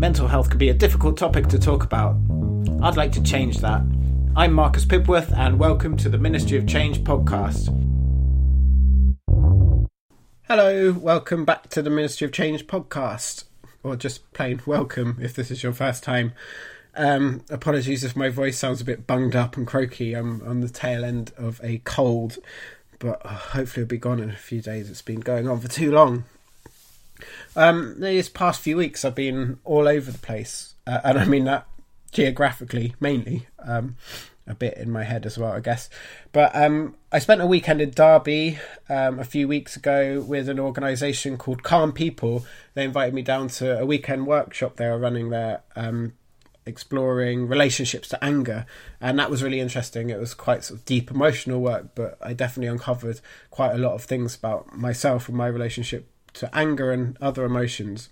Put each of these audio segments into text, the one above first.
mental health can be a difficult topic to talk about. I'd like to change that. I'm Marcus Pibworth, and welcome to the Ministry of Change podcast. Hello, welcome back to the Ministry of Change podcast, or just plain welcome if this is your first time. Um, apologies if my voice sounds a bit bunged up and croaky. I'm on the tail end of a cold, but uh, hopefully it'll be gone in a few days. It's been going on for too long. Um, these past few weeks, I've been all over the place, uh, and I mean that geographically mainly. Um, a bit in my head as well, I guess. But um, I spent a weekend in Derby um, a few weeks ago with an organisation called Calm People. They invited me down to a weekend workshop they were running there, um, exploring relationships to anger, and that was really interesting. It was quite sort of deep emotional work, but I definitely uncovered quite a lot of things about myself and my relationship to anger and other emotions.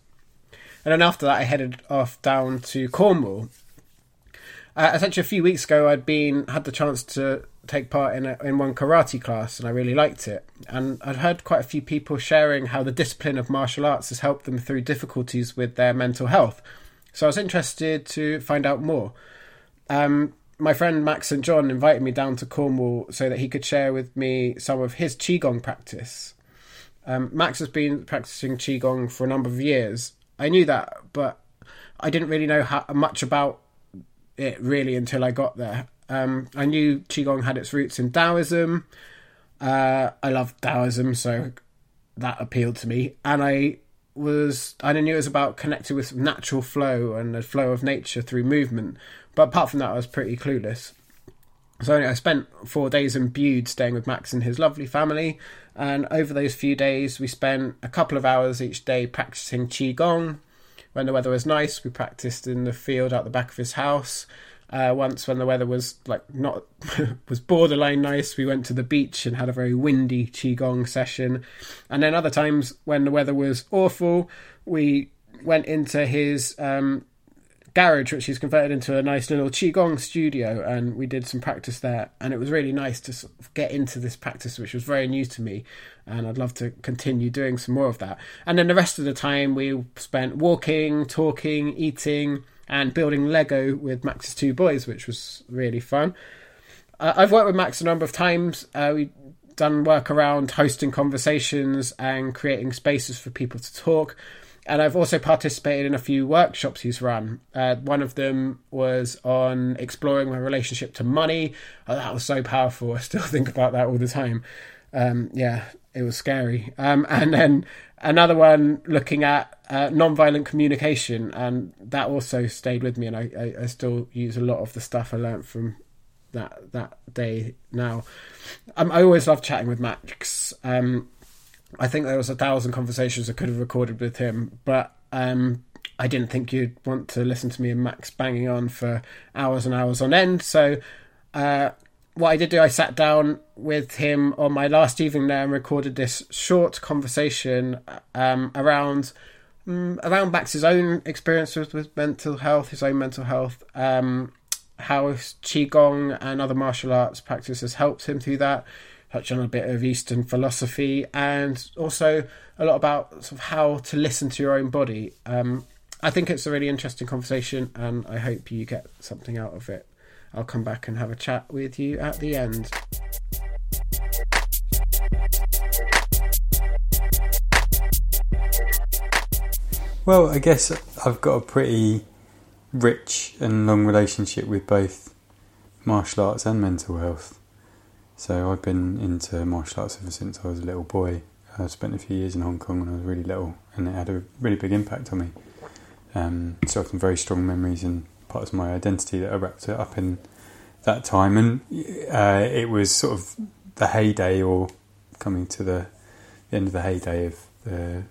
And then after that, I headed off down to Cornwall. Uh, essentially, a few weeks ago, I'd been had the chance to take part in a, in one karate class, and I really liked it. And I'd heard quite a few people sharing how the discipline of martial arts has helped them through difficulties with their mental health. So I was interested to find out more. Um, my friend Max and John invited me down to Cornwall so that he could share with me some of his qigong practice. Um, Max has been practicing qigong for a number of years. I knew that, but I didn't really know how much about it really until I got there. Um, I knew qigong had its roots in Taoism. Uh, I love Taoism, so that appealed to me, and I was I knew it was about connecting with natural flow and the flow of nature through movement. But apart from that, I was pretty clueless. So anyway, I spent four days in Bude staying with Max and his lovely family. And over those few days, we spent a couple of hours each day practicing Qigong. When the weather was nice, we practiced in the field out the back of his house. Uh, once, when the weather was like not was borderline nice, we went to the beach and had a very windy qigong session. And then other times, when the weather was awful, we went into his um, garage, which he's converted into a nice little qigong studio, and we did some practice there. And it was really nice to sort of get into this practice, which was very new to me, and I'd love to continue doing some more of that. And then the rest of the time we spent walking, talking, eating, and building Lego with Max's two boys, which was really fun. Uh, I've worked with Max a number of times. Uh, we've done work around hosting conversations and creating spaces for people to talk and I've also participated in a few workshops he's run. Uh, one of them was on exploring my relationship to money. Oh, that was so powerful. I still think about that all the time. Um, yeah, it was scary. Um, and then another one looking at uh, non-violent communication, and that also stayed with me. And I, I, I still use a lot of the stuff I learned from that that day now. Um, I always love chatting with Max. Um, I think there was a thousand conversations I could have recorded with him, but um, I didn't think you'd want to listen to me and Max banging on for hours and hours on end. So, uh, what I did do, I sat down with him on my last evening there and recorded this short conversation um, around um, around Max's own experiences with mental health, his own mental health, um, how qigong and other martial arts practices helped him through that touch on a bit of Eastern philosophy and also a lot about sort of how to listen to your own body. Um, I think it's a really interesting conversation, and I hope you get something out of it. I'll come back and have a chat with you at the end. Well, I guess I've got a pretty rich and long relationship with both martial arts and mental health. So I've been into martial arts ever since I was a little boy. I spent a few years in Hong Kong when I was really little, and it had a really big impact on me. Um, so some very strong memories and parts of my identity that are wrapped up in that time. And uh, it was sort of the heyday, or coming to the, the end of the heyday of the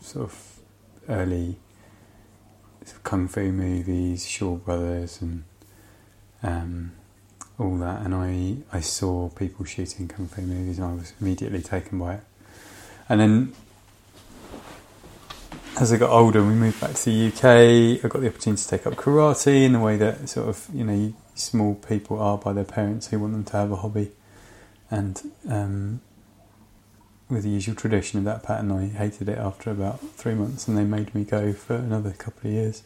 sort of early kung fu movies, Shaw Brothers, and um, all that, and I, I saw people shooting kung fu movies, and I was immediately taken by it. And then, as I got older, we moved back to the UK. I got the opportunity to take up karate in the way that sort of you know small people are by their parents who want them to have a hobby, and um, with the usual tradition of that pattern, I hated it after about three months, and they made me go for another couple of years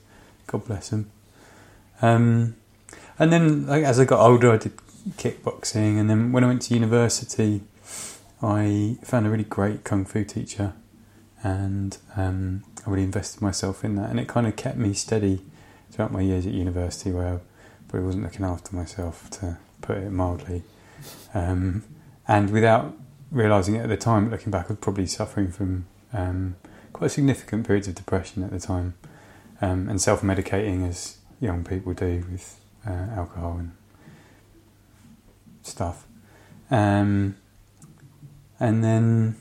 God bless them. Um, and then, like, as I got older, I did kickboxing, and then when I went to university, I found a really great kung fu teacher, and um, I really invested myself in that, and it kind of kept me steady throughout my years at university, where I probably wasn't looking after myself, to put it mildly, um, and without realizing it at the time, looking back, I was probably suffering from um, quite significant periods of depression at the time, um, and self-medicating as young people do with uh, alcohol and stuff. Um, and then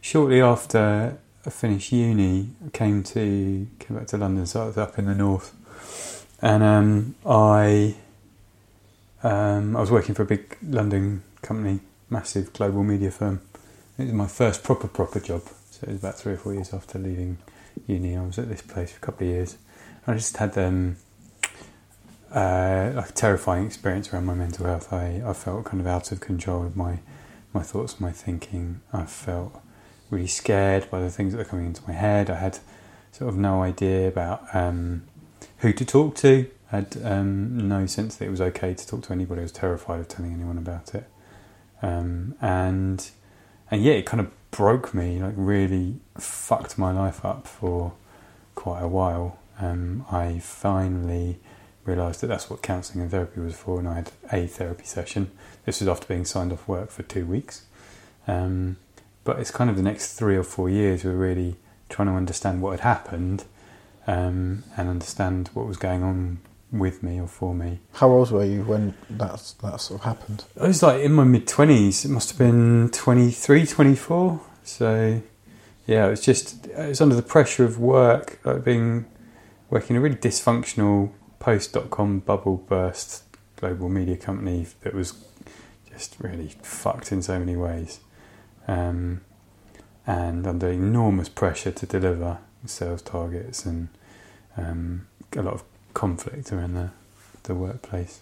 shortly after I finished uni, I came to came back to London. So I was up in the north, and um, I um, I was working for a big London company, massive global media firm. It was my first proper proper job. So it was about three or four years after leaving uni. I was at this place for a couple of years. I just had um, uh, a terrifying experience around my mental health. I, I felt kind of out of control with my my thoughts, my thinking. I felt really scared by the things that were coming into my head. I had sort of no idea about um, who to talk to. I had um, no sense that it was okay to talk to anybody. I was terrified of telling anyone about it. Um, and and yeah, it kind of broke me, like really fucked my life up for quite a while. Um, I finally realised that that's what counselling and therapy was for, and I had a therapy session. This was after being signed off work for two weeks. Um, but it's kind of the next three or four years we're really trying to understand what had happened um, and understand what was going on with me or for me. How old were you when that that sort of happened? I was like in my mid 20s, it must have been 23, 24. So, yeah, it was just, it was under the pressure of work, like being working in a really dysfunctional post.com bubble burst global media company that was just really fucked in so many ways. Um, and under enormous pressure to deliver sales targets and um, a lot of conflict around the, the workplace.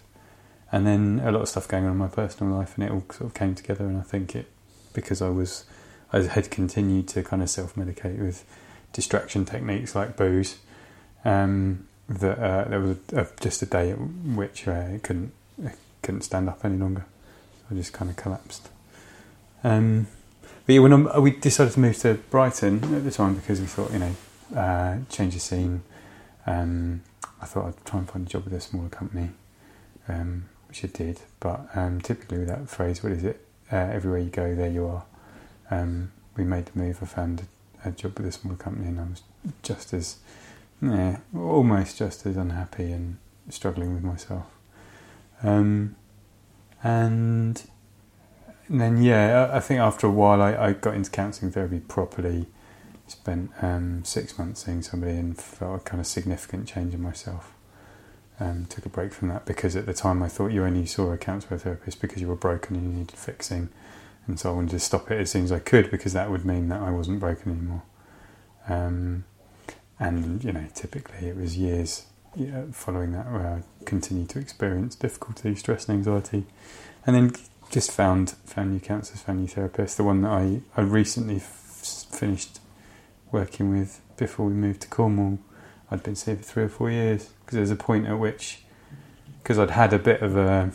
And then a lot of stuff going on in my personal life, and it all sort of came together. And I think it, because I was, I had continued to kind of self medicate with distraction techniques like booze, um, that uh, there was a, a, just a day at which uh, I couldn't, I couldn't stand up any longer. So I just kind of collapsed. Um, but yeah, when I'm, we decided to move to Brighton at the time because we thought, you know, uh, change the scene. Um, I thought I'd try and find a job with a smaller company, um, which I did. But um, typically with that phrase, what is it? Uh, everywhere you go, there you are. Um, we made the move. I found a, a, job with a smaller company, and I was just as, yeah, almost just as unhappy and struggling with myself. Um, and then, yeah, I think after a while, I, I got into counselling therapy properly spent um, six months seeing somebody and felt a kind of significant change in myself. Um, took a break from that because at the time I thought you only saw a counsellor therapist because you were broken and you needed fixing, and so I wanted to stop it as soon as I could because that would mean that I wasn't broken anymore. Um, and you know, typically it was years following that where I continued to experience difficulty, stress, and anxiety, and then just found found new counsellors, found new therapists. The one that I I recently f- finished working with before we moved to Cornwall. I'd been seeing for three or four years because there's a point at which, because I'd had a bit of a,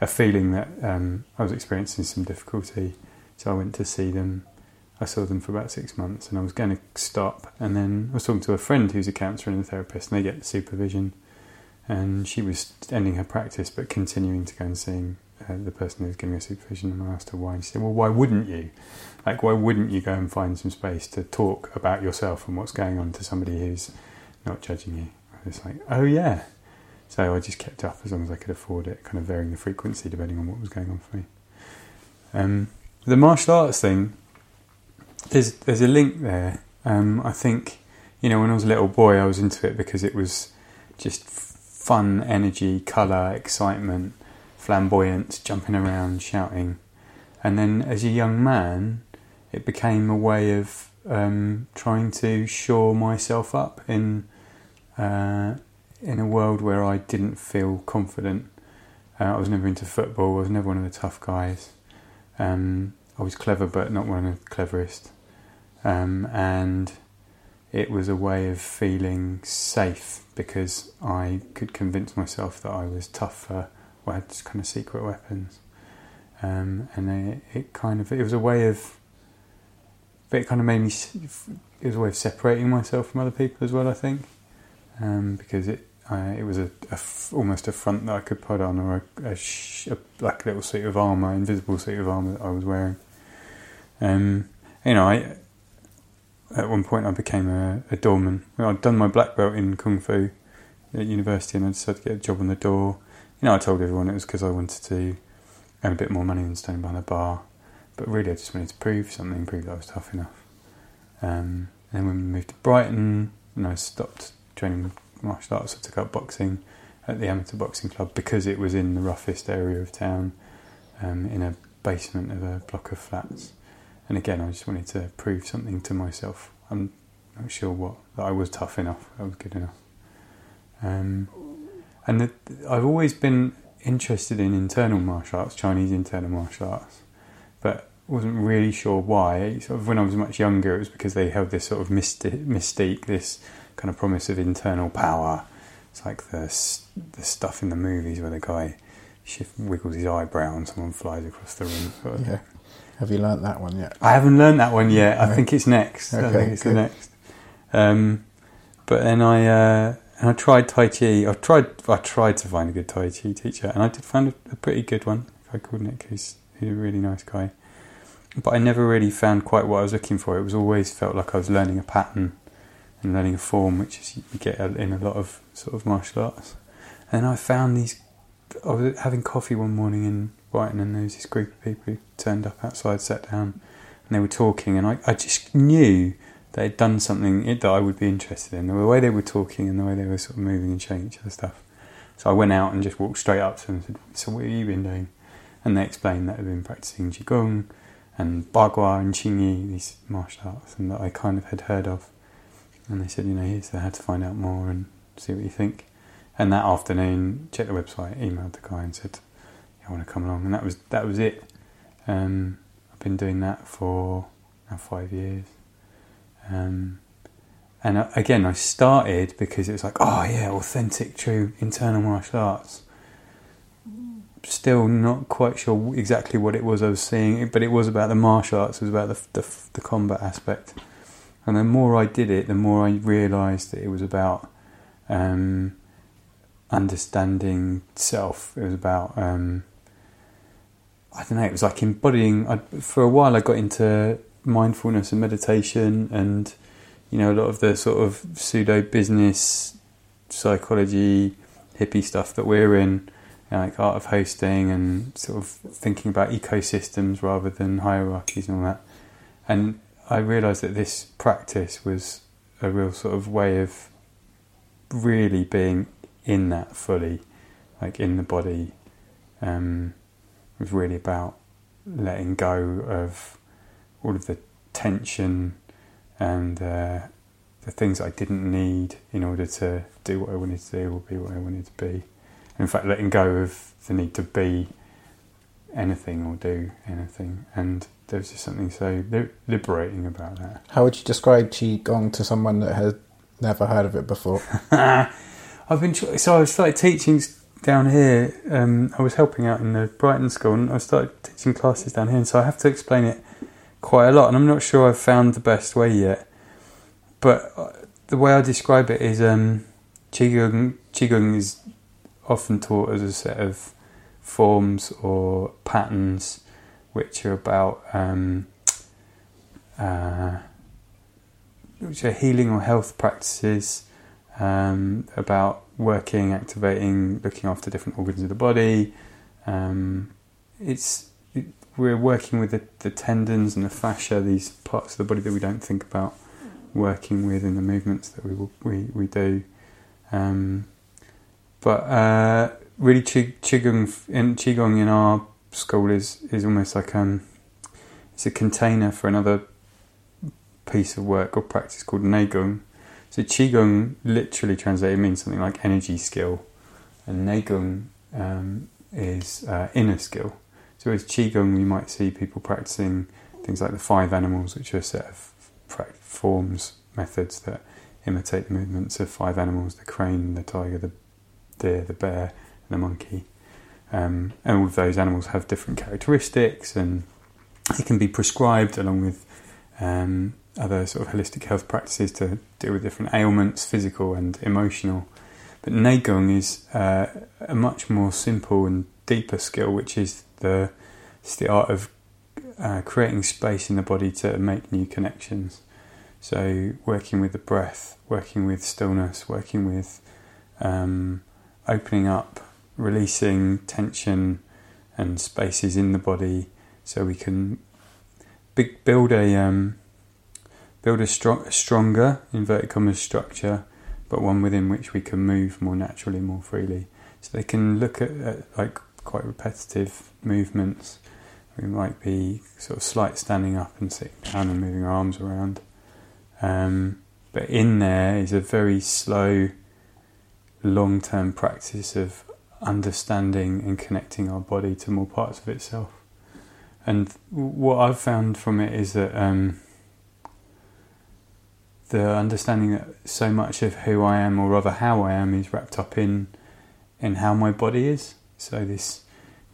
a feeling that um, I was experiencing some difficulty, so I went to see them. I saw them for about six months, and I was going to stop. And then I was talking to a friend who's a counsellor and a therapist, and they get the supervision. And she was ending her practice, but continuing to go and seeing uh, the person who was giving her supervision. And I asked her why. And she said, "Well, why wouldn't you?" Like, why wouldn't you go and find some space to talk about yourself and what's going on to somebody who's not judging you? I was like, oh yeah. So I just kept up as long as I could afford it, kind of varying the frequency depending on what was going on for me. Um, the martial arts thing, there's there's a link there. Um, I think, you know, when I was a little boy, I was into it because it was just fun, energy, colour, excitement, flamboyance, jumping around, shouting. And then as a young man, it became a way of um, trying to shore myself up in uh, in a world where I didn't feel confident. Uh, I was never into football. I was never one of the tough guys. Um, I was clever, but not one of the cleverest. Um, and it was a way of feeling safe because I could convince myself that I was tougher, or had kind of secret weapons, um, and it, it kind of it was a way of, but it kind of made me. It was a way of separating myself from other people as well. I think um, because it uh, it was a, a f- almost a front that I could put on, or a, a, sh- a black little suit of armor, invisible suit of armor that I was wearing. Um, you know, I at one point I became a, a doorman. Well, I'd done my black belt in kung fu at university, and I decided to get a job on the door. You know, I told everyone it was because I wanted to earn a bit more money than standing behind the bar. But really, I just wanted to prove something, prove that I was tough enough. Um, and then when we moved to Brighton, and I stopped training martial arts, I took up boxing at the amateur boxing club because it was in the roughest area of town, um, in a basement of a block of flats. And again, I just wanted to prove something to myself. I'm not sure what that I was tough enough. I was good enough. Um, and the, I've always been interested in internal martial arts, Chinese internal martial arts, but wasn't really sure why. Sort of when I was much younger, it was because they held this sort of mysti- mystique, this kind of promise of internal power. It's like the the stuff in the movies where the guy shift, wiggles his eyebrow and someone flies across the room. Sort of. Yeah. Have you learnt that one yet? I haven't learned that one yet. I think it's next. I Okay, think it's the next. Um, but then I uh, and I tried Tai Chi. I tried. I tried to find a good Tai Chi teacher, and I did find a, a pretty good one. Guy called Nick, who's, who's a really nice guy. But I never really found quite what I was looking for. It was always felt like I was learning a pattern and learning a form, which is you get in a lot of sort of martial arts. And I found these. I was having coffee one morning in Brighton, and there was this group of people who turned up outside, sat down, and they were talking, and I, I just knew they had done something that I would be interested in. The way they were talking and the way they were sort of moving and showing each other stuff. So I went out and just walked straight up to them and said, So what have you been doing? And they explained that they'd been practicing Qigong and Bagua and Xingyi, these martial arts, and that I kind of had heard of. And they said, you know, here's how to find out more and see what you think. And that afternoon, checked the website, emailed the guy and said, I want to come along. And that was that was it. Um, I've been doing that for now five years. Um, and uh, again, I started because it was like, oh yeah, authentic, true internal martial arts. Still not quite sure exactly what it was I was seeing, but it was about the martial arts. It was about the the, the combat aspect. And the more I did it, the more I realised that it was about um, understanding self. It was about um, I don't know. It was like embodying. I, for a while, I got into mindfulness and meditation, and you know a lot of the sort of pseudo business psychology hippie stuff that we're in, you know, like art of hosting and sort of thinking about ecosystems rather than hierarchies and all that. And I realised that this practice was a real sort of way of really being in that fully, like in the body. Um, it was really about letting go of all of the tension and uh, the things I didn't need in order to do what I wanted to do or be what I wanted to be. In fact, letting go of the need to be anything or do anything. And there was just something so li- liberating about that. How would you describe Qigong to someone that has never heard of it before? I've been tr- so I started teaching down here. Um, I was helping out in the Brighton school, and I started teaching classes down here. And so I have to explain it quite a lot, and I'm not sure I've found the best way yet. But uh, the way I describe it is um, qigong. Qigong is often taught as a set of forms or patterns, which are about um, uh, which are healing or health practices um, about working, activating, looking after different organs of the body. Um, it's it, we're working with the, the tendons and the fascia, these parts of the body that we don't think about working with in the movements that we we we do. Um, but uh, really, qi, qigong in qigong in our school is is almost like um, it's a container for another piece of work or practice called neigong. So qigong literally translated means something like energy skill, and neigong um, is uh, inner skill. So with qigong, we might see people practicing things like the five animals, which are a set of forms methods that imitate the movements of five animals: the crane, the tiger, the deer, the bear, and the monkey. Um, and all of those animals have different characteristics, and it can be prescribed along with um, other sort of holistic health practices to deal with different ailments, physical and emotional. But Neigong is uh, a much more simple and deeper skill, which is the it's the art of uh, creating space in the body to make new connections. So working with the breath, working with stillness, working with um, opening up, releasing tension and spaces in the body, so we can big, build a um, build a, strong, stronger inverted commas structure, but one within which we can move more naturally, more freely. So they can look at, at like quite repetitive movements. We might be sort of slight standing up and sitting down and moving our arms around. Um, but in there is a very slow, long term practice of understanding and connecting our body to more parts of itself. And what I've found from it is that um, the understanding that so much of who I am, or rather how I am, is wrapped up in in how my body is. So this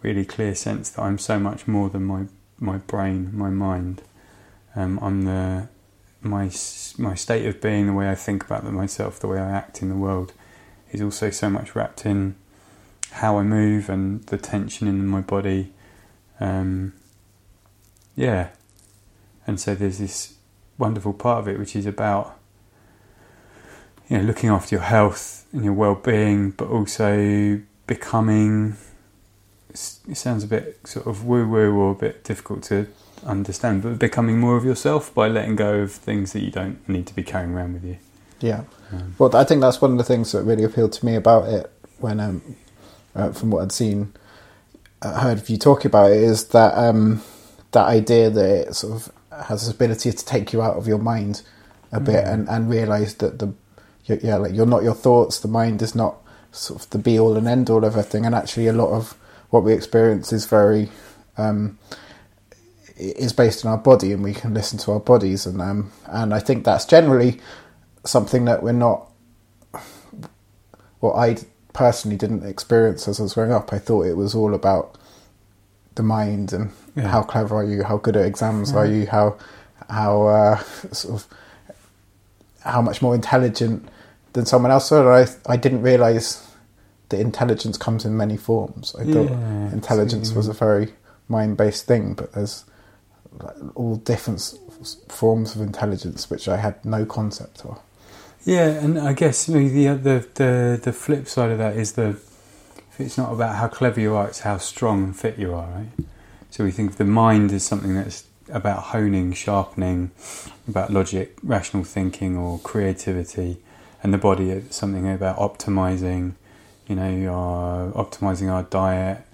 really clear sense that I'm so much more than my my brain, my mind. Um, I'm the my my state of being, the way I think about myself, the way I act in the world, is also so much wrapped in how I move and the tension in my body. Um, yeah, and so there's this wonderful part of it which is about you know looking after your health and your well-being, but also becoming. It sounds a bit sort of woo-woo or a bit difficult to understand, but becoming more of yourself by letting go of things that you don't need to be carrying around with you. Yeah. Um, Well, I think that's one of the things that really appealed to me about it when, um, uh, from what I'd seen, uh, heard of you talk about it, is that um, that idea that it sort of has this ability to take you out of your mind a bit Mm. and, and realize that the you're, yeah like you're not your thoughts. The mind is not sort of the be all and end all of everything, and actually a lot of what we experience is very um, is based on our body, and we can listen to our bodies, and um, and I think that's generally something that we're not. Well, I personally didn't experience as I was growing up. I thought it was all about the mind and Yeah. how clever are you, how good at exams are you, how how uh, sort of how much more intelligent than someone else. So I I didn't realise that intelligence comes in many forms. I thought intelligence was a very mind based thing, but there's all different forms of intelligence which I had no concept of. Yeah, and I guess you know, the the the the flip side of that is the it's not about how clever you are; it's how strong and fit you are, right? So we think of the mind as something that's about honing, sharpening, about logic, rational thinking, or creativity, and the body is something about optimizing. You know, our, optimizing our diet,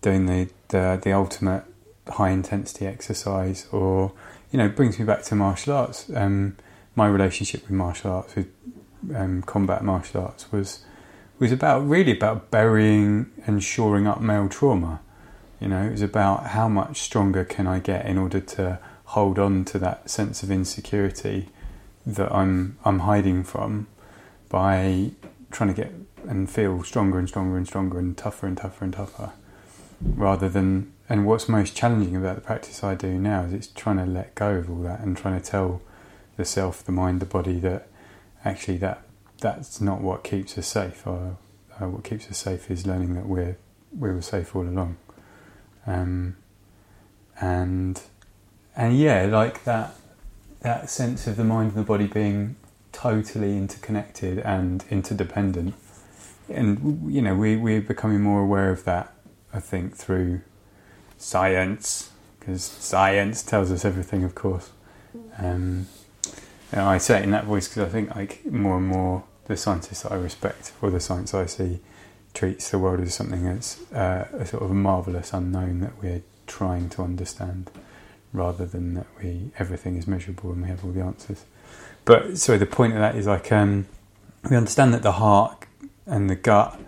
doing the, the the ultimate high intensity exercise, or you know, brings me back to martial arts. Um, my relationship with martial arts, with um, combat martial arts, was was about really about burying and shoring up male trauma. You know, it was about how much stronger can I get in order to hold on to that sense of insecurity that I'm I'm hiding from by trying to get and feel stronger and stronger and stronger and tougher and tougher and tougher rather than and what's most challenging about the practice I do now is it's trying to let go of all that and trying to tell the self, the mind, the body that actually that that's not what keeps us safe. Or uh, what keeps us safe is learning that we're we were safe all along. Um, and and yeah, like that that sense of the mind and the body being totally interconnected and interdependent. And you know, we we're becoming more aware of that. I think through science, because science tells us everything, of course. Um, and I say it in that voice because I think like more and more the scientists that I respect or the science I see treats the world as something that's uh, a sort of marvelous unknown that we're trying to understand, rather than that we everything is measurable and we have all the answers. But so the point of that is like um, we understand that the heart and the gut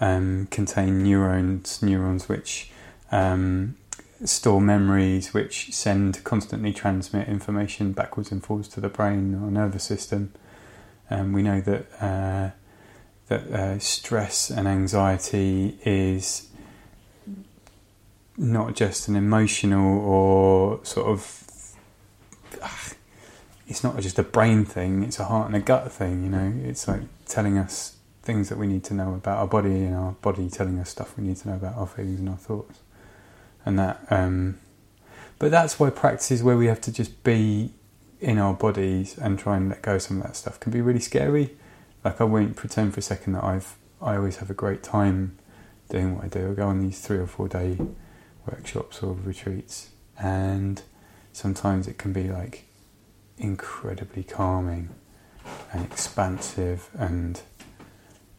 um, contain neurons, neurons which um, store memories, which send constantly transmit information backwards and forwards to the brain or nervous system. And we know that uh, that uh, stress and anxiety is not just an emotional or sort of it's not just a brain thing it's a heart and a gut thing you know it's like telling us things that we need to know about our body and our body telling us stuff we need to know about our feelings and our thoughts and that um, but that's why practices where we have to just be in our bodies and try and let go of some of that stuff can be really scary. Like I won't pretend for a second that I've I always have a great time doing what I do. I go on these three or four day workshops or retreats, and sometimes it can be like incredibly calming and expansive, and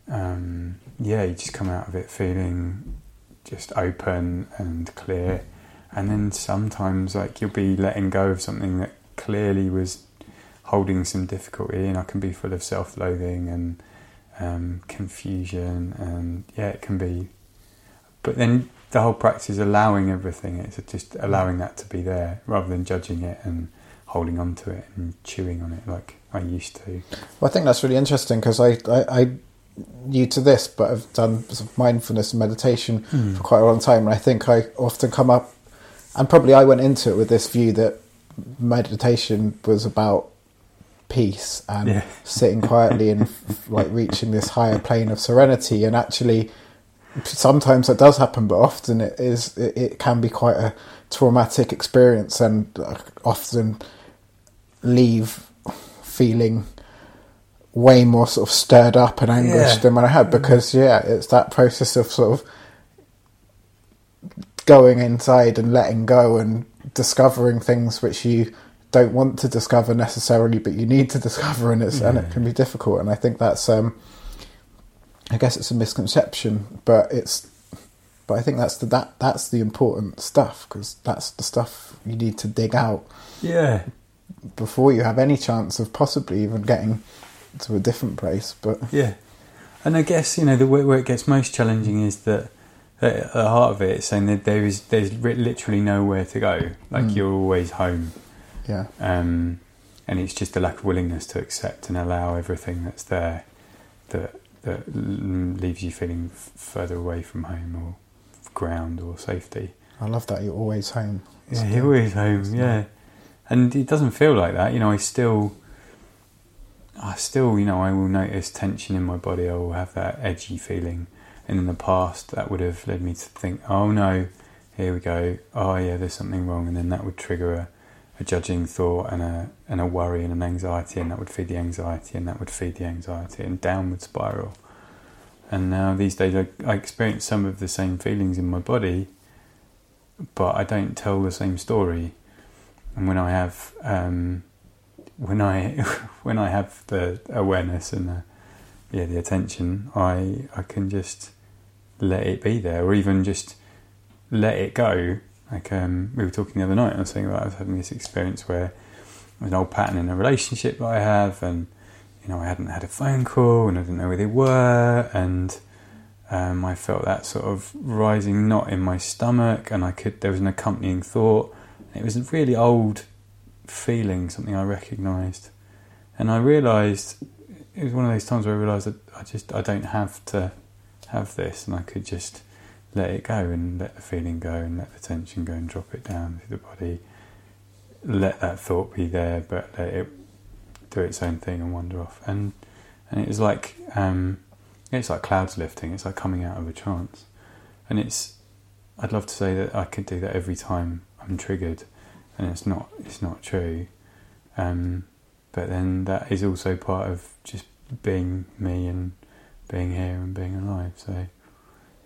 um, yeah, you just come out of it feeling just open and clear. And then sometimes, like, you'll be letting go of something that clearly was holding some difficulty, and I can be full of self loathing and um, confusion, and yeah, it can be. But then the whole practice is allowing everything. It's just allowing that to be there rather than judging it and holding on to it and chewing on it like I used to. Well, I think that's really interesting because I, I, I new to this, but I've done sort of mindfulness and meditation mm. for quite a long time, and I think I often come up, and probably I went into it with this view that meditation was about peace and yeah. sitting quietly and like reaching this higher plane of serenity, and actually sometimes that does happen, but often it is it, it can be quite a traumatic experience, and often leave feeling way more sort of stirred up and anguished yeah. than when I had because yeah, it's that process of sort of going inside and letting go and discovering things which you don't want to discover necessarily, but you need to discover, and it's yeah. and it can be difficult. And I think that's um, I guess it's a misconception, but it's but I think that's the that that's the important stuff because that's the stuff you need to dig out. Yeah. Before you have any chance of possibly even getting to a different place, but yeah, and I guess you know the where it gets most challenging is that at the heart of it, it's saying that there is there's literally nowhere to go. Like mm. you're always home. Yeah. Um, and it's just a lack of willingness to accept and allow everything that's there that that leaves you feeling further away from home or ground or safety. I love that you're always home. yeah, you're always home. Yeah, and it doesn't feel like that. You know, I still, I still, you know, I will notice tension in my body. I will have that edgy feeling, and in the past, that would have led me to think, "Oh no, here we go. Oh yeah, there's something wrong," and then that would trigger a a judging thought and a and a worry and an anxiety, and that would feed the anxiety, and that would feed the anxiety, and downward spiral. And now these days, I, I experience some of the same feelings in my body, but I don't tell the same story. And when I have um, when I when I have the awareness and the yeah the attention, I I can just let it be there, or even just let it go like um, we were talking the other night, I was saying about I was having this experience where an old pattern in a relationship that I have, and you know I hadn't had a phone call, and I didn't know where they were, and um, I felt that sort of rising knot in my stomach, and I could there was an accompanying thought. It was a really old feeling, something I recognised, and I realised it was one of those times where I realised that I just I don't have to have this, and I could just let it go and let the feeling go and let the tension go and drop it down through the body. Let that thought be there, but let it do its own thing and wander off. And and it was like um, it's like clouds lifting. It's like coming out of a trance. And it's I'd love to say that I could do that every time I'm triggered, and it's not it's not true. Um, but then that is also part of just being me and being here and being alive. So.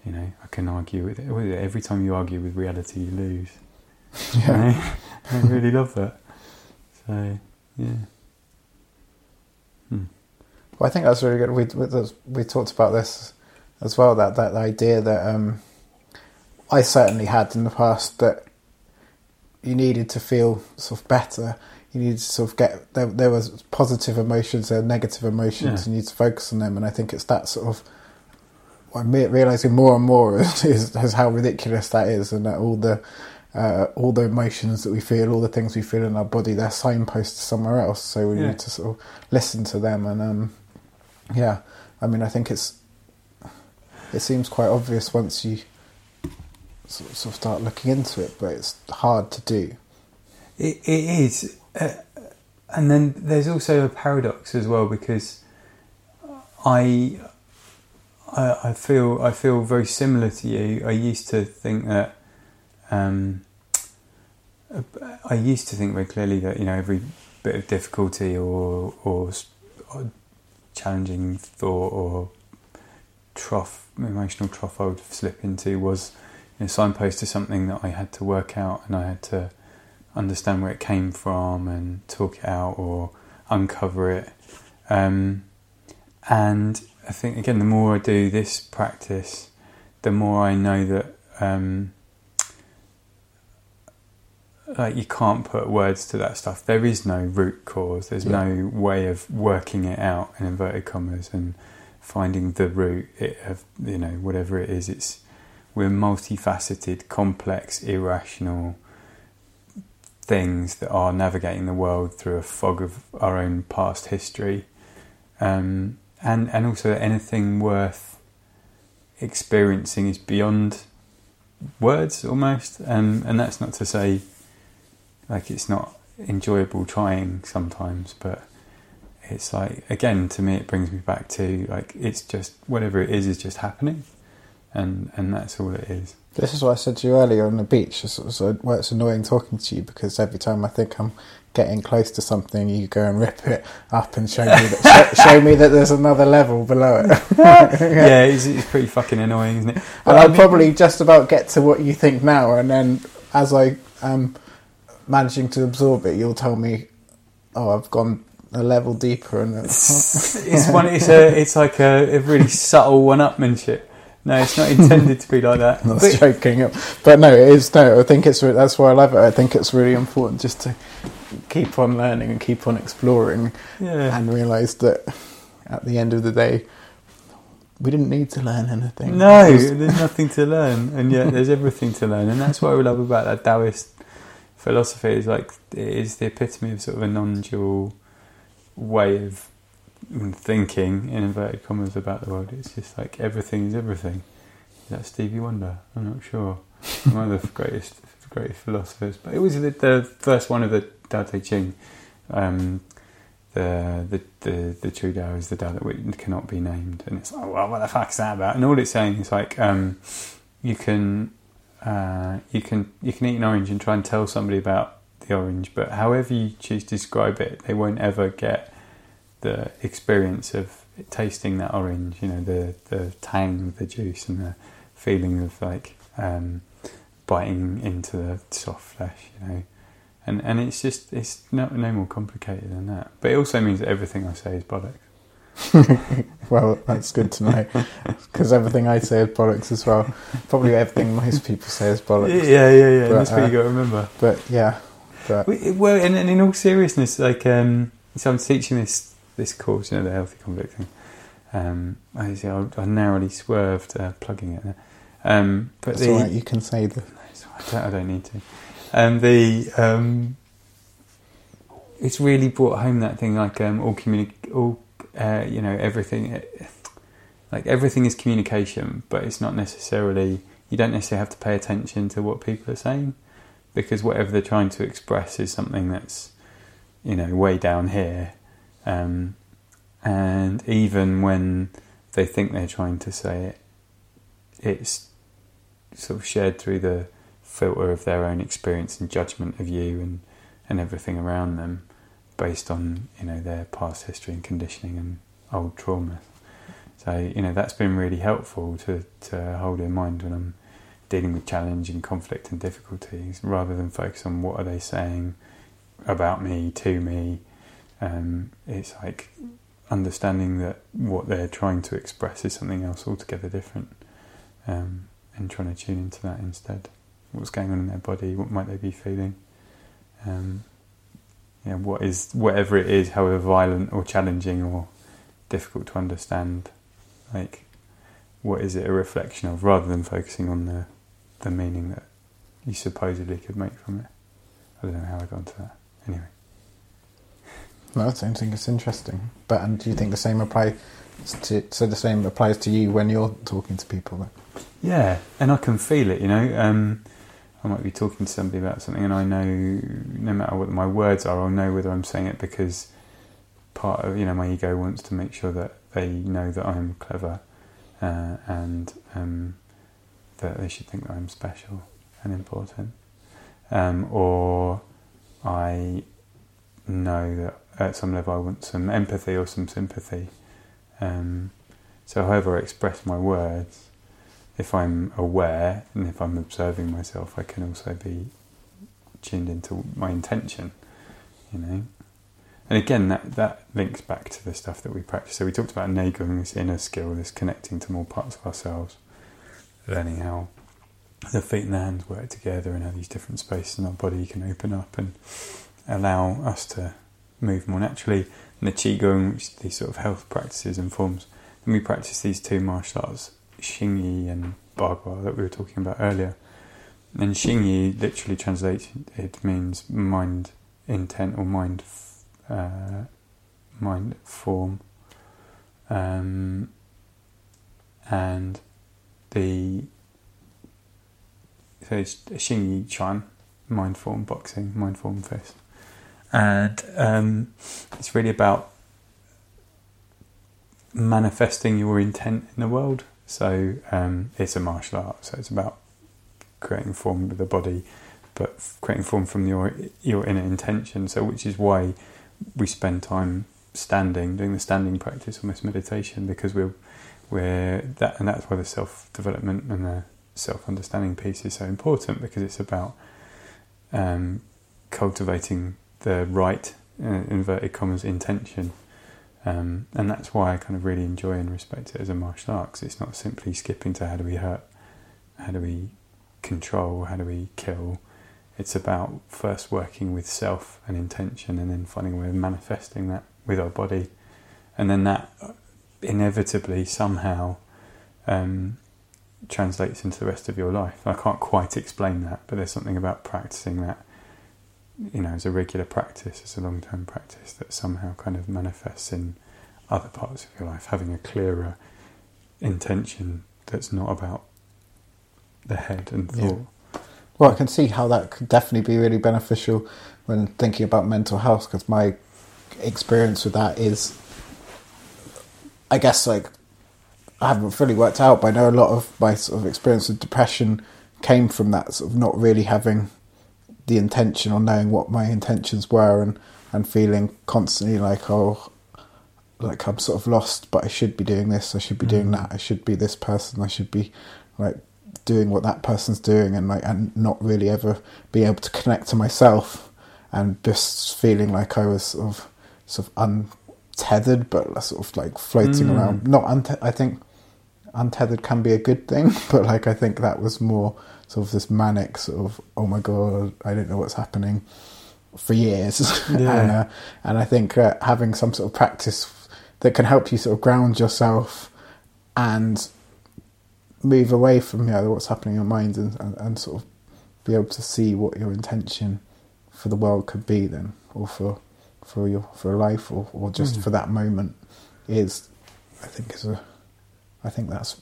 You know, I can argue with it. Every time you argue with reality, you lose. Yeah. I really love that. So, yeah. Hmm. Well, I think that's really good. We, we, we talked about this as well. That that idea that um, I certainly had in the past that you needed to feel sort of better. You needed to sort of get there. There was positive emotions and negative emotions, yeah. and you need to focus on them. And I think it's that sort of I'm realizing more and more is, is, how ridiculous that is, and that all the uh, all the emotions that we feel, all the things we feel in our body, they're signposts somewhere else. So we Yeah. need to sort of listen to them. And um, yeah, I mean, I think it's it seems quite obvious once you sort of, start looking into it, but it's hard to do. It, it is, uh, and then there's also a paradox as well because I, I, I feel I feel very similar to you. I used to think that, um, I used to think very clearly that you know every bit of difficulty or or, or challenging thought or trough emotional trough I would slip into was you know, signpost is something that I had to work out and I had to understand where it came from and talk it out or uncover it. Um, and I think again, the more I do this practice, the more I know that um, like you can't put words to that stuff. There is no root cause. There's Yeah. no way of working it out in inverted commas and finding the root it, of you know whatever it is. It's we're multifaceted, complex, irrational things that are navigating the world through a fog of our own past history, um, and and also anything worth experiencing is beyond words almost, um, and that's not to say like it's not enjoyable trying sometimes, but it's like again to me it brings me back to like it's just whatever it is is just happening, and and that's all it is. This is what I said to you earlier on the beach. It's, it's, uh, well, it's annoying talking to you because every time I think I'm getting close to something, you go and rip it up and show me that show, show me that there's another level below it. yeah, it's, it's pretty fucking annoying, isn't it? But and I I'll mean- probably just about get to what you think now, and then as I am managing to absorb it, you'll tell me, "Oh, I've gone a level deeper," and it's, it's one. It's a. It's like a, a really subtle one-upmanship. No, it's not intended to be like that. I was But- joking, but no, it is. No, I think it's that's why I love it. I think it's really important just to keep on learning and keep on exploring, yeah. and realise that at the end of the day, we didn't need to learn anything. No, there's nothing to learn, and yet there's everything to learn, and that's what I love about that Taoist philosophy. Is like it is the epitome of sort of a non-dual way of thinking in inverted commas about the world. It's just like everything is everything. Is that Stevie Wonder? I'm not sure. One of the greatest, greatest philosophers, but it was the, the first one of the Tao Te Ching. Um, the, the the the true Tao is the Tao that cannot be named, and it's like, well, what the fuck is that about? And all it's saying is like, um, you can uh, you can you can eat an orange and try and tell somebody about the orange, but however you choose to describe it, they won't ever get the experience of tasting that orange. You know, the the tang of the juice and the feeling of like um, biting into the soft flesh. You know, and and it's just it's no no more complicated than that. But it also means that everything I say is bollocks. well, that's good to know because everything I say is bollocks as well. Probably everything most people say is bollocks. Yeah, yeah, yeah. But, that's what uh, you got to remember. But yeah, but Well, and, and in all seriousness, like, um, so I'm teaching this this course, you know, the healthy conflict thing. Um, I, see, I, I narrowly swerved uh, plugging it. Um, but the, all right. You can say the I don't, I don't need to. Um, the um, it's really brought home that thing like um, all communi- all uh, you know everything like everything is communication, but it's not necessarily you don't necessarily have to pay attention to what people are saying because whatever they're trying to express is something that's you know way down here, um, and even when they think they're trying to say it, it's sort of shared through the filter of their own experience and judgment of you and, and everything around them based on you know their past history and conditioning and old trauma. So you know that's been really helpful to, to hold in mind when I'm dealing with challenge and conflict and difficulties, rather than focus on what are they saying about me to me. Um, it's like understanding that what they're trying to express is something else altogether different, um, and trying to tune into that instead. What's going on in their body? What might they be feeling? Um, yeah, what is whatever it is, however violent or challenging or difficult to understand, like what is it a reflection of, rather than focusing on the the meaning that you supposedly could make from it. I don't know how I got onto that. Anyway, No, I don't think it's interesting. But and do you think the same apply to so the same applies to you when you're talking to people? Then? yeah, and I can feel it. You know, um, I might be talking to somebody about something, and I know no matter what my words are, I'll know whether I'm saying it because part of you know my ego wants to make sure that they know that I'm clever uh, and um, that they should think that I'm special and important, um, or I know that at some level I want some empathy or some sympathy. Um, so, however I express my words, if I'm aware and if I'm observing myself, I can also be tuned into my intention, you know. And again, that, that links back to the stuff that we practice. So we talked about Neigong, this inner skill, this connecting to more parts of ourselves, learning how the feet and the hands work together and how these different spaces in our body can open up and allow us to move more naturally. And the Qigong, which these sort of health practices and forms. And we practice these two martial arts, Xingyi and Bagua, that we were talking about earlier. And Xingyi literally translates, it means mind intent or mind uh, mind form, um, and the so it's Xing Yi Chuan, mind form boxing, mind form fist, and um, it's really about manifesting your intent in the world. So um, it's a martial art, so it's about creating form with the body, but creating form from your your inner intention. So which is why we spend time standing, doing the standing practice, almost meditation, because we're we're that, and that's why the self development and the self understanding piece is so important because it's about um, cultivating the right uh, inverted commas intention. Um, and that's why I kind of really enjoy and respect it as a martial art because it's not simply skipping to how do we hurt, how do we control, how do we kill, it's about first working with self and intention and then finding a way of manifesting that with our body. And then that inevitably somehow um, translates into the rest of your life. I can't quite explain that, but there's something about practicing that, you know, as a regular practice, as a long term practice, that somehow kind of manifests in other parts of your life, having a clearer intention that's not about the head and thought. Yeah. Well, I can see how that could definitely be really beneficial when thinking about mental health because my experience with that is, I guess, like I haven't fully worked out, but I know a lot of my sort of experience with depression came from that sort of not really having the intention or knowing what my intentions were and, and feeling constantly like, oh, like I'm sort of lost, but I should be doing this, I should be doing that, I should be this person, I should be like doing what that person's doing and like and not really ever being able to connect to myself. And just feeling like I was sort of sort of untethered but sort of like floating Mm. around. Not unte- I think untethered can be a good thing but like I think that was more sort of this manic sort of oh my god I don't know what's happening for years Yeah. and uh, and I think uh, having some sort of practice that can help you sort of ground yourself and move away from you know, what's happening in your mind and, and, and sort of be able to see what your intention for the world could be then or for for your for life or, or just Mm. for that moment is I think is a I think that's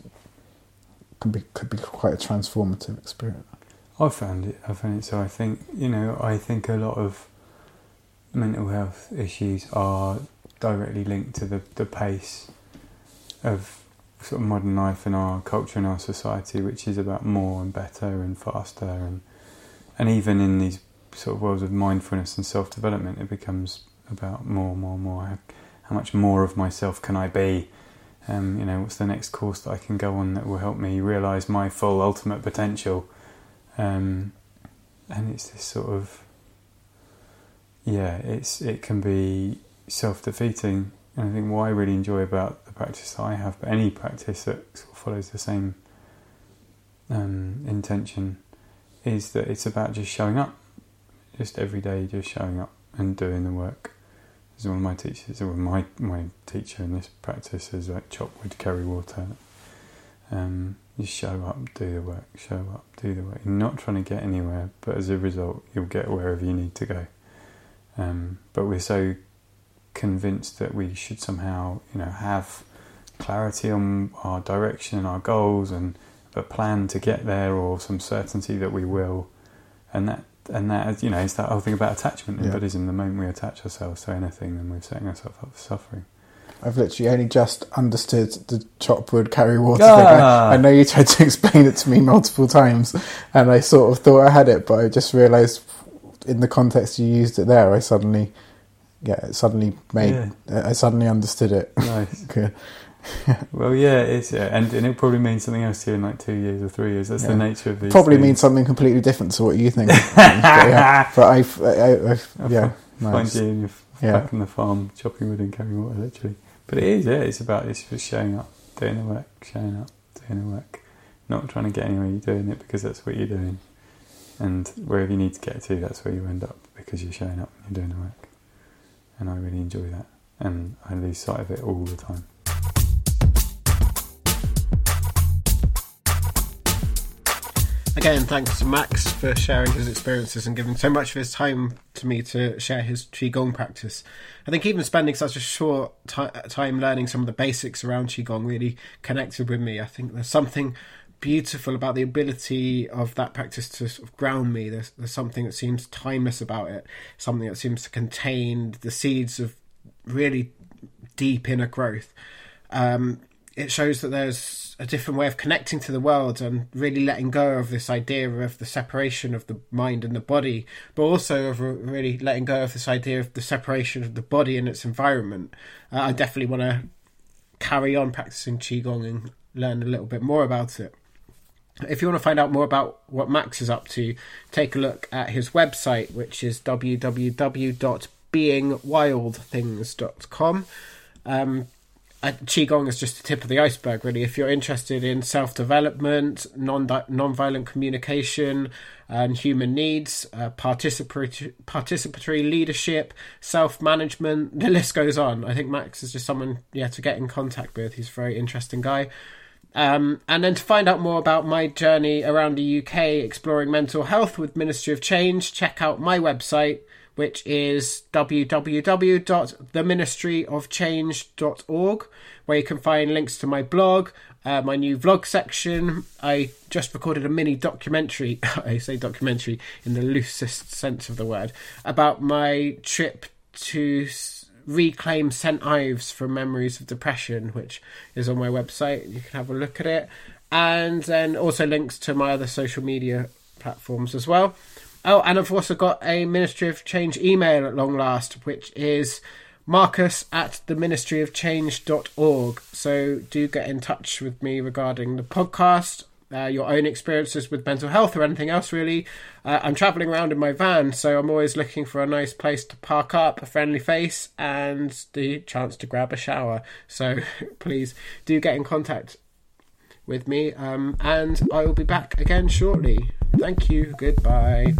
could be could be quite a transformative experience. I found it. I found it. So I think you know. I think a lot of mental health issues are directly linked to the the pace of sort of modern life and our culture and our society, which is about more and better and faster, and and even in these sort of worlds of mindfulness and self development, it becomes about more, more, more. How, how much more of myself can I be? Um, you know, what's the next course that I can go on that will help me realise my full ultimate potential? Um, and it's this sort of yeah, it's it can be self defeating. And I think what I really enjoy about the practice that I have, but any practice that sort of follows the same um, intention, is that it's about just showing up, just every day, just showing up and doing the work. As one of my teachers, or my my teacher in this practice is like chop wood, carry water, Um, you show up, do the work, show up, do the work. You're not trying to get anywhere, but as a result, you'll get wherever you need to go. Um, but we're so convinced that we should somehow, you know, have clarity on our direction, and our goals, and a plan to get there, or some certainty that we will. And that, and that, you know, it's that whole thing about attachment in Yeah. Buddhism. The moment we attach ourselves to anything, then we're setting ourselves up for suffering. I've literally only just understood the chop wood carry water Ah. thing. I, I know you tried to explain it to me multiple times, and I sort of thought I had it, but I just realised in the context you used it there, I suddenly, yeah, it suddenly made, I suddenly understood it. Nice. Good. Well, yeah, it's yeah, and, and it'll probably mean something else to you in like two years or three years. That's the nature of these. Probably things. means something completely different to what you think. but, yeah, but I've, I, I, I've, I'll yeah, find nice. you and you're Yeah. back on the farm chopping wood and carrying water, literally. But it is, yeah, it's about it's just showing up, doing the work, showing up, doing the work, not trying to get anywhere. You're doing it because that's what you're doing, and wherever you need to get to, that's where you end up because you're showing up and you're doing the work. And I really enjoy that, and I lose sight of it all the time. Again, thanks to Max for sharing his experiences and giving so much of his time to me to share his Qigong practice. I think even spending such a short ti time learning some of the basics around Qigong really connected with me. I think there's something beautiful about the ability of that practice to sort of ground me. There's, there's something that seems timeless about it, something that seems to contain the seeds of really deep inner growth. Um, it shows that there's a different way of connecting to the world and really letting go of this idea of the separation of the mind and the body, but also of really letting go of this idea of the separation of the body and its environment. Uh, I definitely want to carry on practicing Qigong and learn a little bit more about it. If you want to find out more about what Max is up to, take a look at his website, which is www.beingwildthings.com. Um, uh, Qigong is just the tip of the iceberg, really. If you're interested in self development, non non-violent communication, and human needs, uh, participatory participatory leadership, self management, the list goes on. I think Max is just someone, yeah, to get in contact with. He's a very interesting guy. Um, and then to find out more about my journey around the UK exploring mental health with Ministry of Change, check out my website, which is www.theministryofchange.org, where you can find links to my blog, uh, my new vlog section. I just recorded a mini documentary, I say documentary in the loosest sense of the word, about my trip to reclaim St. Ives from Memories of Depression, which is on my website. You can have a look at it. And then also links to my other social media platforms as well. Oh, and I've also got a Ministry of Change email at long last, which is marcus at the ministry of change.org. So do get in touch with me regarding the podcast, uh, your own experiences with mental health, or anything else really. Uh, I'm traveling around in my van, so I'm always looking for a nice place to park up, a friendly face, and the chance to grab a shower. So please do get in contact with me, um, and I will be back again shortly. Thank you. Goodbye.